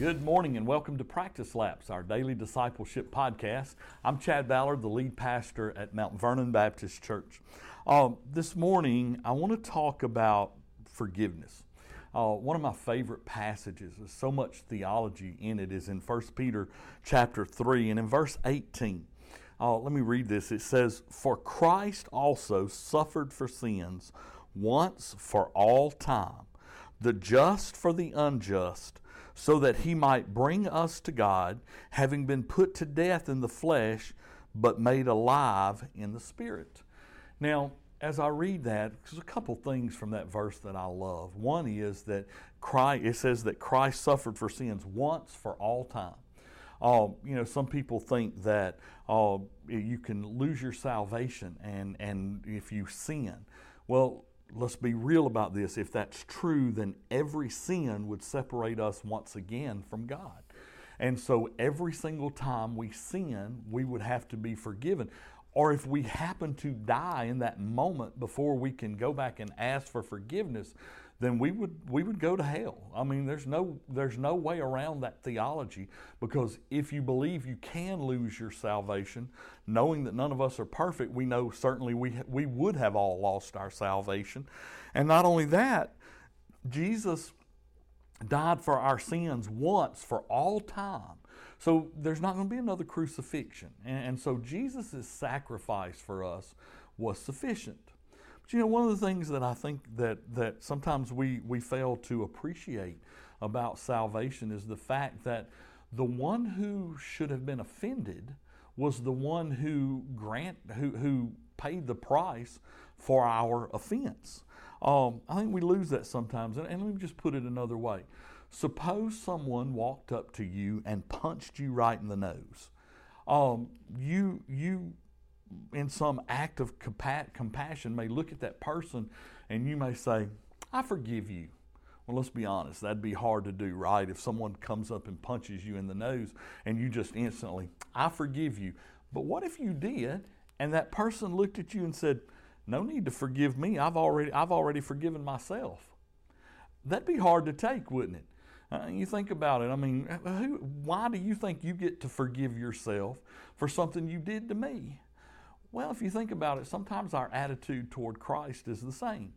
Good morning and welcome to Practice Laps, our daily discipleship podcast. I'm Chad Ballard, the lead pastor at Mount Vernon Baptist Church. Uh, this morning, I want to talk about forgiveness. Uh, one of my favorite passages, there's so much theology in it, is in 1 Peter chapter 3 and in verse 18. Uh, let me read this. It says, For Christ also suffered for sins once for all time, the just for the unjust so that he might bring us to God, having been put to death in the flesh, but made alive in the spirit. Now, as I read that, there's a couple things from that verse that I love. One is that Christ, it says that Christ suffered for sins once for all time. Uh, you know, some people think that uh, you can lose your salvation and, and if you sin. Well, let's be real about this. If that's true, then every sin would separate us once again from God. And so every single time we sin, we would have to be forgiven. Or if we happen to die in that moment before we can go back and ask for forgiveness, then we would we would go to hell. I mean, there's no there's no way around that theology because if you believe you can lose your salvation, knowing that none of us are perfect, we know certainly we we would have all lost our salvation. And not only that, Jesus died for our sins once for all time. So there's not going to be another crucifixion. And, and so Jesus' sacrifice for us was sufficient But you know, one of the things that I think that, that sometimes we, we fail to appreciate about salvation is the fact that the one who should have been offended was the one who grant who, who paid the price for our offense. Um, I think we lose that sometimes. And, and let me just put it another way. Suppose someone walked up to you and punched you right in the nose. Um, you you in some act of compassion may look at that person and you may say, I forgive you. Well, let's be honest, that'd be hard to do, right? If someone comes up and punches you in the nose and you just instantly, I forgive you. But what if you did and that person looked at you and said, No need to forgive me. I've already, I've already forgiven myself. That'd be hard to take, wouldn't it? Uh, you think about it. I mean, who, why do you think you get to forgive yourself for something you did to me? Well, if you think about it, sometimes our attitude toward Christ is the same.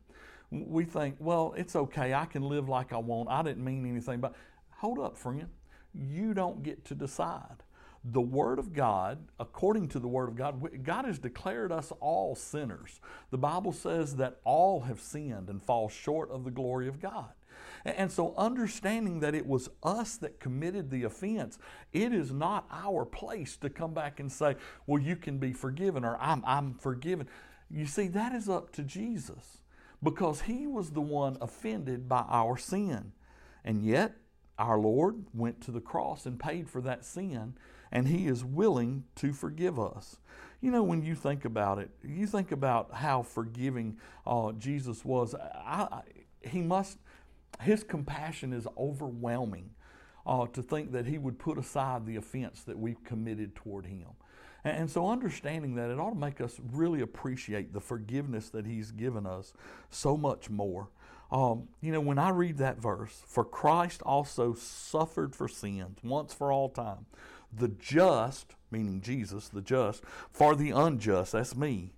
We think, well, it's okay, I can live like I want, I didn't mean anything. But hold up, friend. You don't get to decide. The Word of God, according to the Word of God, God has declared us all sinners. The Bible says that all have sinned and fall short of the glory of God. And so, understanding that it was us that committed the offense, it is not our place to come back and say, Well, you can be forgiven or I'm, I'm forgiven. You see, that is up to Jesus because he was the one offended by our sin. And yet, our Lord went to the cross and paid for that sin, and he is willing to forgive us. You know, when you think about it, you think about how forgiving uh, Jesus was. I, I, he must his compassion is overwhelming uh, to think that he would put aside the offense that we've committed toward him. And, so, understanding that, it ought to make us really appreciate the forgiveness that he's given us so much more. Um, you know, when I read that verse, for Christ also suffered for sins once for all time, the just, meaning Jesus, the just, for the unjust, that's me,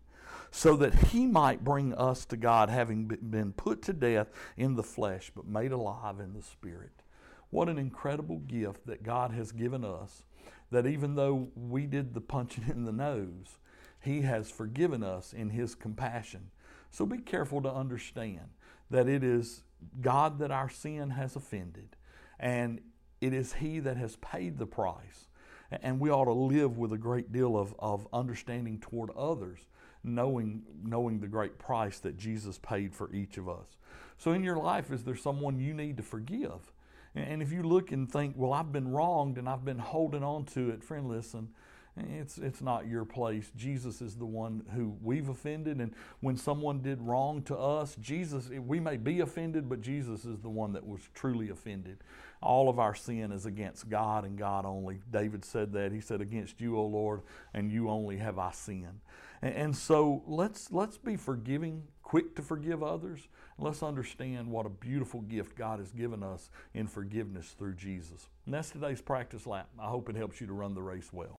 so that he might bring us to God, having been put to death in the flesh, but made alive in the spirit. What an incredible gift that God has given us, that even though we did the punching in the nose, he has forgiven us in his compassion. So be careful to understand that it is God that our sin has offended, and it is He that has paid the price. And we ought to live with a great deal of, of understanding toward others knowing, knowing the great price that Jesus paid for each of us. So, in your life, is there someone you need to forgive? And if you look and think, well, I've been wronged and I've been holding on to it, friend, listen, it's, it's not your place. Jesus is the one who we've offended. And when someone did wrong to us, Jesus, we may be offended, but Jesus is the one that was truly offended. All of our sin is against God and God only. David said that. He said, Against you, O Lord, and you only have I sinned. And, and so let's, let's be forgiving quick to forgive others. Let's understand what a beautiful gift God has given us in forgiveness through Jesus. And that's today's practice lap. I hope it helps you to run the race well.